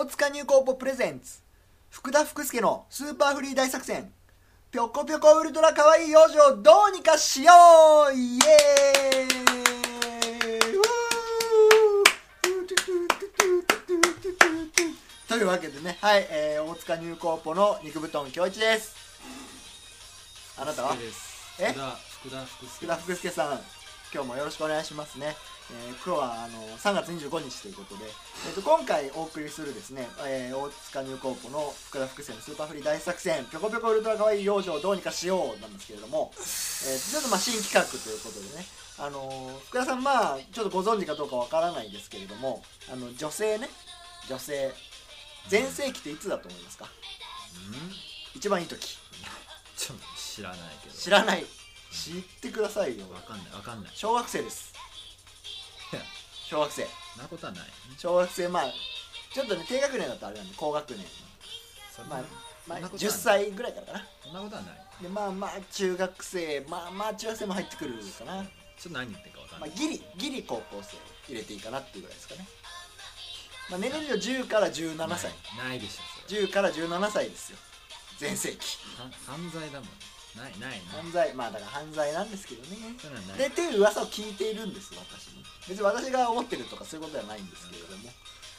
大塚入高ポプレゼンツ。福田福助のスーパーフリー大作戦。ぴょこぴょこウルトラかわいい幼女をどうにかしよう。イエーイ。というわけでねはい、えー大塚入高ポの肉布団京一です。あなたは？福田福助さん。今日もよろしくお願いしますね、えー今日はあの3月25日ということで、えー、と今回お送りするですね、えー大塚入高校の福田福助のスーパーフリー大作戦ぴょこぴょこウルトラかわいい幼女をどうにかしようなんですけれども、えーちょっとまあ新企画ということでねあのー福田さんまあちょっとご存知かどうかわからないですけれどもあの女性ね女性全盛期っていつだと思いますか？うん？一番いい時。ちょっと知らないけど。知らない。知ってくださいよ。わかんないわかんない。小学生です 小学生。なことはない。小学生まあちょっとね低学年だとあれなんで高学年。そんなまあ、まあ、そんなことは10歳ぐらいからかな。そんなことはない。でまあまあ中学生まあまあ中学生も入ってくるかな、ちょっと何言ってるかわかんまあ、ないギリギリ高校生入れていいかなっていうぐらいですかね、まあ、年齢で10から17歳。ないでしょそれ。10から17歳ですよ。全盛期。は犯罪だもん。ないないない。犯罪まあだから犯罪なんですけどね。でっていう噂を聞いているんです私も別に私が思ってるとかそういうことではないんですけれども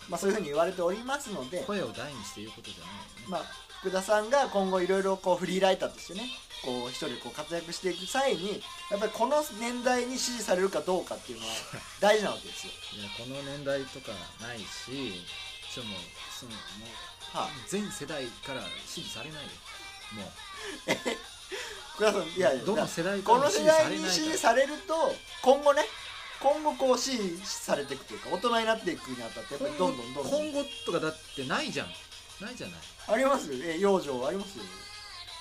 まあそういうふうに言われておりますので声を大にして言うことじゃないよね。まあ、福田さんが今後いろいろこうフリーライターとしてねこう一人こう活躍していく際にやっぱりこの年代に支持されるかどうかっていうのは 大事なわけですよ。いやこの年代とかないしちょもうそのもうはあ、全世代から支持されないよ。も福田さんいやいやこの世代に支持されると今後ね今後こう支持されていくというか大人になっていくにあたってやっぱりどんどんどんどん。今後とかだってないじゃん。ないじゃない。ありますよえ幼女ありますよ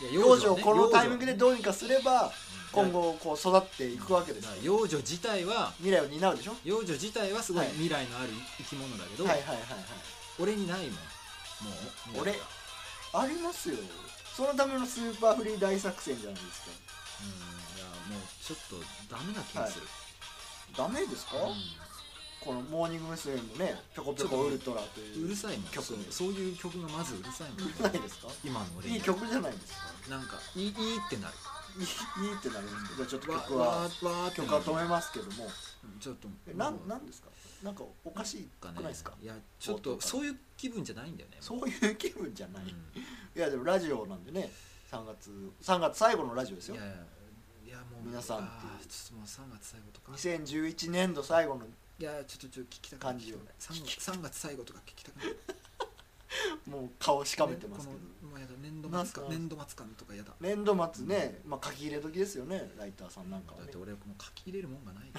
いや幼女をねこのタイミングで幼どうにかすれば女今後こう育っていくわけです。よだから幼女自体は未来を担うでしょ？幼女自体はすごいはい。未来のある生き物だけど、はいはいはいはい。俺にないもん。もう俺ありますよ。そのためのスーパーフリー大作戦じゃないですか。うん。いやもうちょっとダメな気がする、ダメですか、このモーニング娘。もね「ぴょこぴょこウルトラ」という。うるさいもん曲そういう曲がまずうるさいもんうるさいですか？今の俺にいい曲じゃないですか？なんかいいいいってなる。いいってなるんですけどじゃあちょっとわ曲はわーわ曲は止めますけども。ちょっとえなんなんですか？なんかおかしいくかないですか？いやちょっとそういう気分じゃないんだよねそういう気分じゃない、うん。いやでもラジオなんでね3月3月最後のラジオですよ。いやいやいやもう皆さんっていう。あーちょっともう3月最後とか。2011年度最後のいやちょっとちょっと聞きたくない感じを3月3月最後とか聞きたくない もう顔しかめてますけど。ねこのもうやだ年度なんすか？末か年度末感とかやだ。年度末ね、まあ、書き入れ時ですよねライターさんなんかはね。だって俺もう書き入れるもんがないよ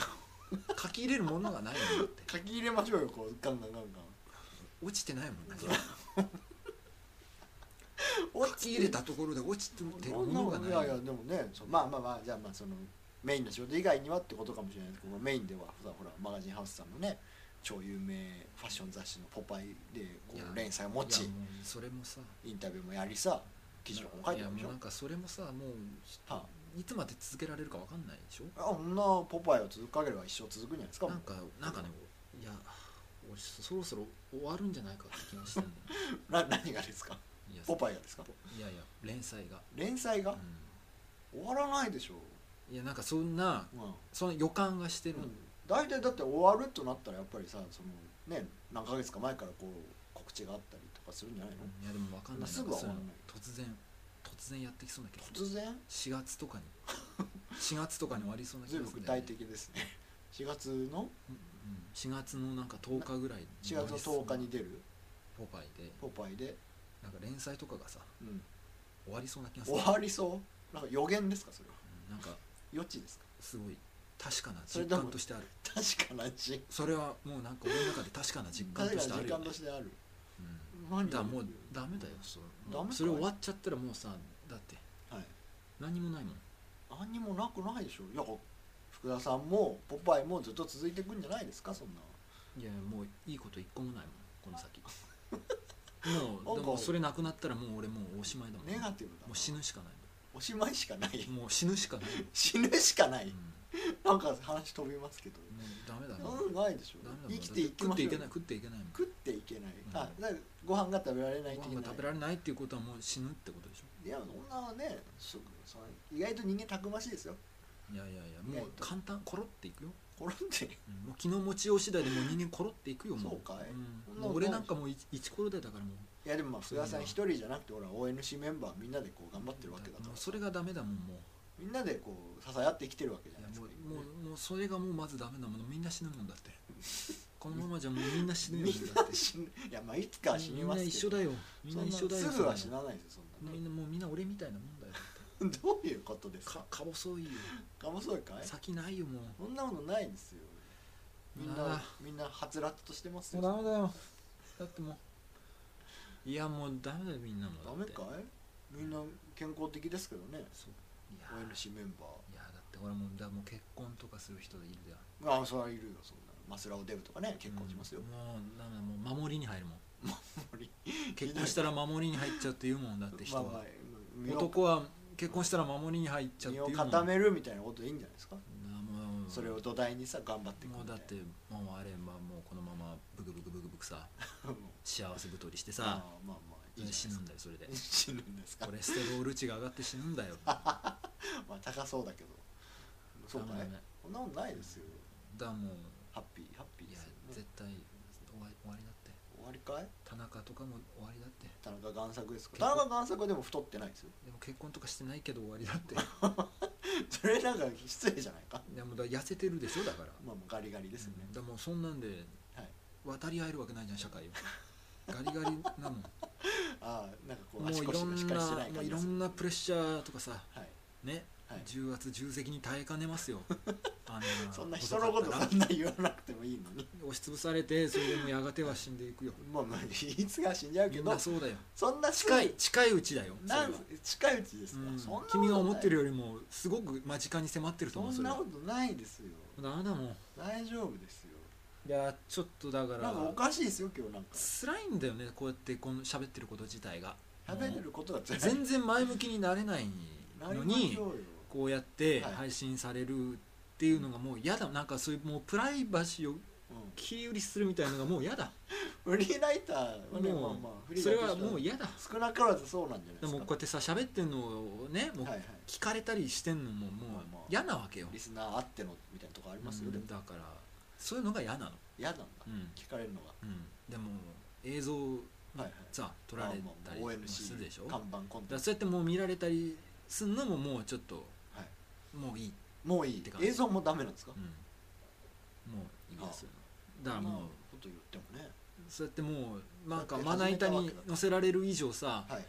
書き入れるものがないもんだって。書き入れましょうよこうガンガンガンガン。落ちてないもんな 落書き入れたところで落ちてるものがない。いやいやでもねまあまあまあじゃあまあそのメインの仕事以外にはってことかもしれないですけどメインではほらほらマガジンハウスさんのね超有名ファッション雑誌の「ポパイ」でこう連載を持ちそれもさ。インタビューもやりさ記事とかも書いてあるでしょ？なんかそれもさもうはいつまで続けられるかわかんないでしょ？あそんな「ポパイ」を続ければ一生続くんじゃないですか？なんかなんかねいや俺そろそろ終わるんじゃないかって気がしてん 何がですか？ポパイがですか？いやいや連載が、連載が？う終わらないでしょ。ん、いやなんかそんなうんその予感がしてる。の、うん。大体だって終わるとなったらやっぱりさそのね何ヶ月か前からこう告知があったりとかするんじゃないの、いやでもわかんない。すぐは終わらない。突然突然やってきそうな気がする。突然？4月とかに。4月とかに終わりそうな気がするね。体的ですね。4月の？うん。うん。4月のなんか10日ぐらいに4月の10日に出る？ポパイで。ポパイで、なんか連載とかがさうん、終わりそうな気がする。終わりそう？なんか予言ですかそれは？うんなんか予知ですか？すごい確かな実それでも感としてある。確かな実それはもうなんか俺の中で確かな実感としてあるよ、ね。間としてあるうん、何だからもうダメだよそダメかい？それ終わっちゃったらもうさだってはい。何もないもん。何にもなくないでしょ？いや福田さんもポパイもずっと続いていくんじゃないですかそんないやもういいこと一個もないもんこの先 もうでもそれなくなったらもう俺もうおしまいだもん。ネガティブだなもう死ぬしかないおしまいしかない。もう死ぬしかない死ぬしかない、うん。なんか話飛びますけど。もうダメだね。うんないでしょ。生きていけない食っていけない食っていけない。うん。ご飯が食べられないごといけない飯が食べられないっていうことはもう死ぬってことでしょ。いやそんなね意外と人間たくましいですよ。いやいやいやもう簡単コロっていくよ、転んで。うん。もう気の持ちよう次第でもう人間コロっていくよもう。そうかい。ん。う俺なんかもう一一コロでだからもう。いやでもまあ菅さん一人じゃなくてほら ONC メンバーみんなでこう頑張ってるわけだからもうそれがダメだもんもう。みんなでこう支え合って生きてるわけじゃないですか。もうもうもうそれがもうまずダメなもの。みんな死ぬもんだって。このままじゃもうみんな死ぬよ。みんだってな死ぬ。いやまあいつかは死にますけど。みんな一緒だよ。みんな一緒だよすぐは死ななないですよそんなねみんなもうみんな俺みたいなもん どういうことですか？かか細いよ。かもそうかい？先ないよもう。そんなことないですよ。みんあなーみんなはつらつとしてますよ。もうダメだよ。だってもう。いやもうダメだよみんなもダメかい？みんな健康的ですけどね。そう。いや ONC メンバいやだって俺もうだもう結婚とかする人いるじゃん。ーああそれはいるよそんなマスラオデブとかね結婚しますよ。うん、もうダメだもう守りに入るもん。守り。結婚したら守りに入っちゃうって言うもんだって人は、まあまあ男は結婚したら守りに入っちゃうっ身をていうもん固めるみたいなことでいいんじゃないですか？なもうそれを土台にさ頑張っていくもうだってもうあれ、まあ、もうこのままブクブクブクブクさ 幸せ太りしてさまあまあいいじ死ゃないぬんだよそれで。ですか死ぬんですか？コレステロール値が上がって死ぬんだよ。まあ高そうだけど。そうかいダメダメ。そんなことないですよ。だからもうハッピーハッピーいやですよね。絶対終わり終わりだわりかい？田中とかも終わりだって。田中贋作ですか？田中贋作はでも太ってないですよ。でも結婚とかしてないけど終わりだって。それなんか失礼じゃないか？でもだ痩せてるでしょだから。まあもうガリガリですよね。うんだもうそんなんではい。渡り合えるわけないじゃん社会を ガリガリなもんああなんかこうもう足いろん腰がしっかりしてなもういろんなプレッシャーとかさはい。ね、はい重圧重責に耐えかねますよ。あんそんな人のことそんな言わなくてもいいのに。押しつぶされてそれでもやがては死んでいくよ。まあまあいつが死んじゃうけどなそうだよ。そんな近い近いうちだよなん近いうちですか、うん。君が思ってるよよりもすごく間近に迫ってると思うそんなことないですよ。ダメだもん大丈夫ですよ。いやちょっとだから。なんかおかしいですよ今日なんか。辛いんだよねこうやってこの喋ってること自体が。喋れることが全然前向きになれないのにこうやってはい。配信されるっていうのがもう嫌だ。なんかそういうもうプライバシーをう切り売りするみたいなのがもう嫌だ。ん、フリーライターはねもうまあまあそれはもう嫌だ。少なからずそうなんじゃないでですか。もこうやってさ喋ってんのをねもう聞かれたりしてんのももう嫌なわけよ。リスナーあってのみたいなとこありますよ、うでも。んだからそういうのが嫌なの。嫌なんだ、うん。聞かれるのがうん。でも映像にはいはい。さ撮られたりするでしょ？看板コンテンツ。らそうやってもう見られたりすんのももうちょっとはいもういい。もういいって感じ。映像もダメなんですか、うん。もういいですよだからもうこと言ってもね。そうやってもうなんかまな板に始めたわけだから載せられる以上さはい。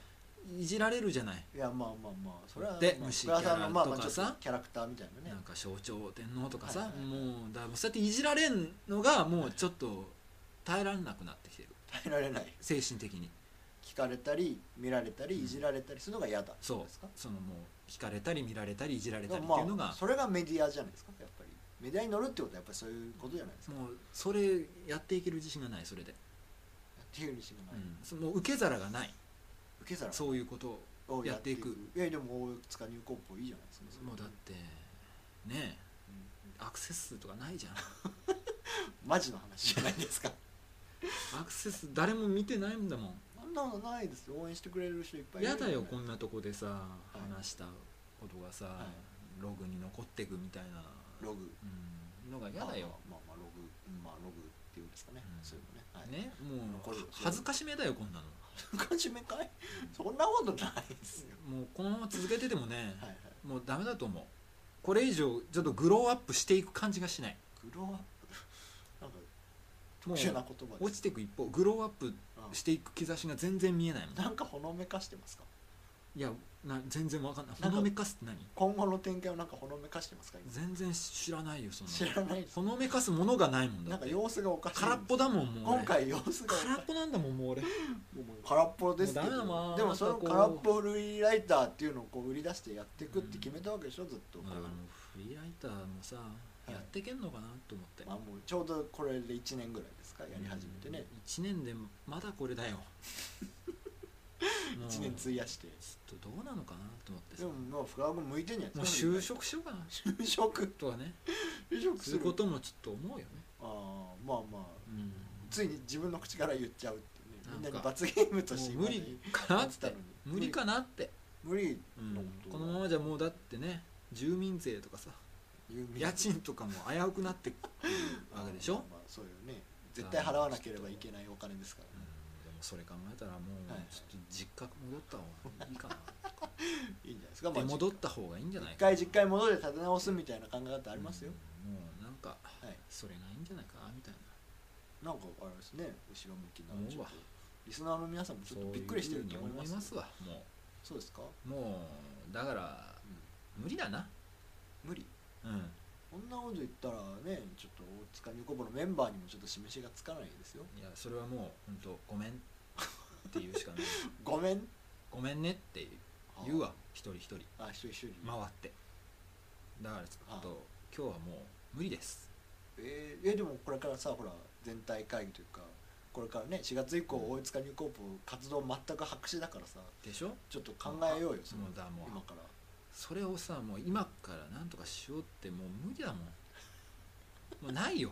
いじられるじゃない？いやまあまあまあそれはまあで虫キャラとかさ。キャラクターみたいなね。なんか象徴天皇とかさ、もうだそうやっていじられんのがもうちょっと耐えられなくなってきてる。耐えられない。精神的に。聞かれたり見られたりいじられたりするのが嫌だそうですか？そのもう聞かれたり見られたりいじられたりってまいうのが、あそれがメディアじゃないですかやっぱり。メディアに乗るってことはやっぱりそういうことじゃないですか。もうそれやっていける自信がないそれで、っていうにしかない、うん、その受け皿がない。受け皿そういうことををやっていく。いやでも大塚入高校いいじゃないですかもうだってねアクセス数とかないじゃん。マジの話じゃないですか。アクセス誰も見てないんだもん。そんなことないですよ。応援してくれる人いっぱいいる嫌だよこんなとこでさい。話したことがさ、はログに残っていくみたいな、ログ。うん、のが嫌だよ、まあまあまあログ。まあログっていうんですかね、うん。そういうのね、はい、ね？もう残る。恥ずかしめだよこんなの。恥ずかしめかい？そんなことないですよ。もうこのまま続けててもね、はいはい。もうダメだと思う。これ以上ちょっとグローアップしていく感じがしない。グローアップ？特殊な言葉落ちていく一方グローアップうんしていく兆しが全然見えないもん。なんかほのめかしてますか？いやな全然わかんない。なんかほのめかすって何？今後の展開をなんかほのめかしてますか？今。全然知らないよその。知らない。ですほのめかすものがないもんだなんか様子がおかしい。空っぽだもんもう俺。今回様子がおかしい。空っぽなんだもんもう俺。もう空っぽですけもうダメだもんどでもその空っぽフリーライターっていうのをこう売り出してやっていくって決めたわけでしょずっと。だからもうフリーライターもさ、いやってけんのかなと思って、まあもうちょうどこれで1年ぐらいですか？やり始めてね。1年でまだこれだよ。もう1年費やして。ちょっとどうなのかなと思ってさ。でももう福川君向いてんじゃないもう就職しようかな。就職？とかね。就職する？こともちょっと思うよね、ああまあまあ。うん、ついに自分の口から言っちゃうってみんなに罰ゲームとして無理かなって。無理かなって、無理。うん。のこのままじゃもうだってね住民税とかさ家賃とかも危うくなってくるわけでしょ、まあまあそうよね。絶対払わなければいけないお金ですからうん。ねでもそれ考えたらもうはいちょっと実家戻った方がいいかな。いいんじゃないですか。でまあ戻った方がいいんじゃない一回実家に戻って立て直すみたいな考え方ありますよ、うん。もうなんかはい。それがいいんじゃないかなみたいな。なんかあれですね。後ろ向きなちょっとリスナーの皆さんもちょっとびっくりしてると思いますわもそうですか、うもうだから無理だな。無理。うんこんなこと言ったらねちょっと大塚ニコボのメンバーにもちょっと示しがつかないですよ。いやそれはもう本当ごめん。って言うしかない。ごめん。ごめんねって言うわ。一人一人。あ一人一人、回って。だからちょっと今日はもう無理です。えーえでもこれからさほら全体会議というかこれからね4月以降大塚ニューコープ活動全く白紙だからさでしょ？ちょっと考えようよそのもうだもう今からそれをさもう今からなんとかしようってもう無理だもん。もうないよ。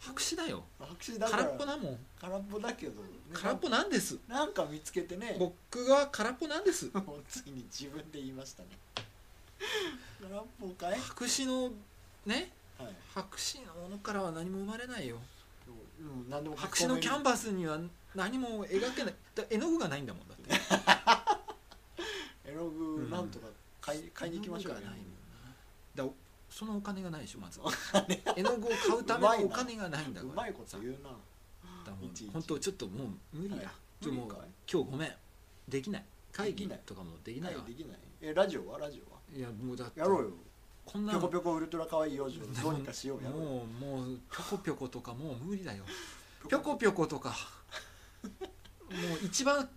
白紙だよ。白紙だから。空っぽだもん。空っぽだけど、ね、空っぽなんです。なんか見つけてね。僕は空っぽなんです。もうついに自分で言いましたね。空っぽかい？白紙のねはい。白紙のものからは何も生まれないよ。うん何でも書き白紙のキャンババスには何も描けない。だ絵の具がないんだもんだって。絵の具なんとか買い,、買いに行きましょうよ絵の具がないもんな。だそのお金がないでしょまず。絵の具を買うためのお金がないんだから。うまいこと言うな。だもういちいち。本当ちょっともう無理だ、はい。もう今日ごめん。できない。会議とかもできないわ、はいできない。えラジオは？ラジオは？いやもうだってやろうよ。こんなぴょこぴょこウルトラ可愛いどうにかしようやろう。よもうもうぴょこぴょことかもう無理だよ。ぴょこぴょことか。もう一番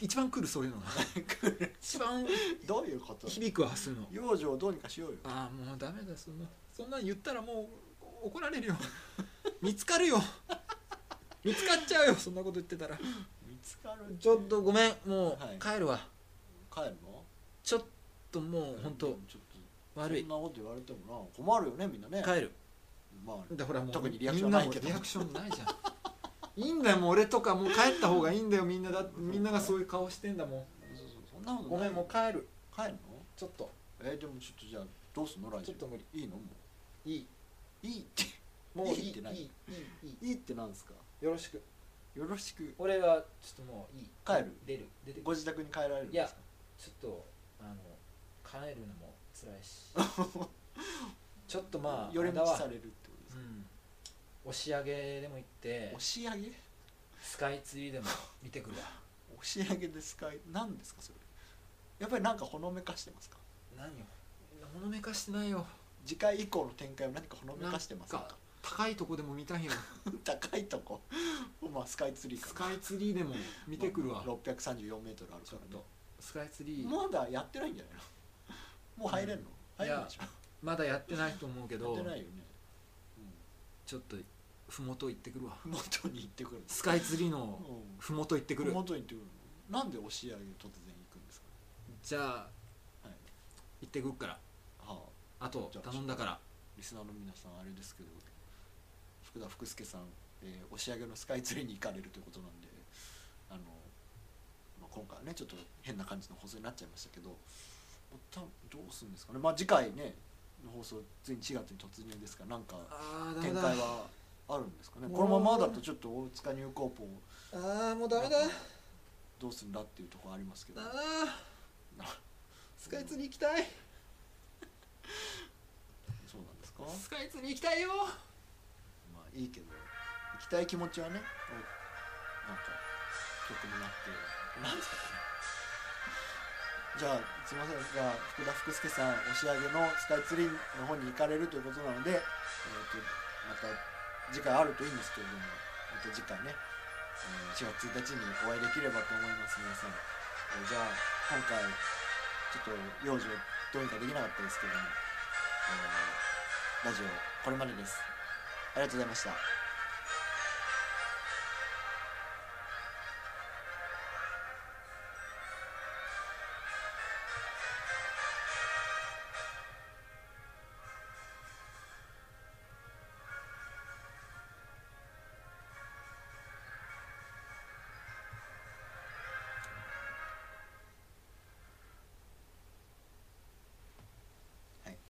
一番来るそういうのが。一番どういうこと？響くわそういうの。幼女をどうにかしようよ。ああもうダメだそんな。そんなん言ったらもう怒られるよ。見つかるよ。見つかっちゃうよそんなこと言ってたら。見つかるちょっとごめんもはい。う帰るわ、帰るの？ちょっともう本当ちょっと悪い。そんなこと言われてもな困るよねみんなね。帰る。まあでほらもう特にリアクションないけど。リアクションないじゃんいいんだよもう俺とかもう帰った方がいいんだよみんなだみんながそういう顔してんだもん。そうそうそんなことごめんもう帰る。帰るの？ちょっと。えー、でもちょっとじゃあどうすんの？ラジオちょっと無理。いいの？もう。いい。いいって。もういいいいって何？いいいい。いいってなんですか？よろしく。よろしく。俺はちょっともういい。帰る？出る。出てご自宅に帰られるんですか？いやちょっとあの帰るのも辛いし。ちょっとまあ寄り道されるってことですか、うん。押し上げでも行って押し上げ？スカイツリーでも見てくるわ。押し上げですか何ですかそれ？やっぱりなんかほのめかしてますか？何よほのめかしてないよ。次回以降の展開は何かほのめかしてますか？高いとこでも見たいよ。高いとこ？まあスカイツリーかスカイツリーでも見てくるわ、まあ634メートルあるからね。スカイツリー。まだやってないんじゃないの？もう入れんの、うん。入れんでしょ？まだやってないと思うけやどってないよね、ちょっと麓行ってくるわ。うん、元に行ってくる。スカイツリーのの麓行ってくる。元に行ってくるの？なんで押し上げ突然行くんですか？じゃあはい。行ってくるから。はあ。あとじゃあ頼んだから。リスナーの皆さんあれですけど福田福助さん、えー押し上げのスカイツリーに行かれるということなんであの、まあ、今回はねちょっと変な感じの放送になっちゃいましたけどたどうするんですかね。まあ次回ねの放送ついに4月に突入ですからなんか展開はあるんですかね？このままだとちょっと大塚ニューコープをあーもうダメだ。どうするんだっていうところありますけど。あースカイツリー行きたい。そうなんですか？スカイツリー行きたいよ。まあいいけど行きたい気持ちはねおなんか曲になって。なんですかねじゃあすいません。じゃあ福田福助さん押上のスカイツリーの方に行かれるということなので、えー、とまた次回あるといいんですけれどもまた次回ね、え4月1日にお会いできればと思います皆さん、えーじゃあ今回ちょっと幼女どうにかできなかったですけども、えーラジオこれまでです。ありがとうございました。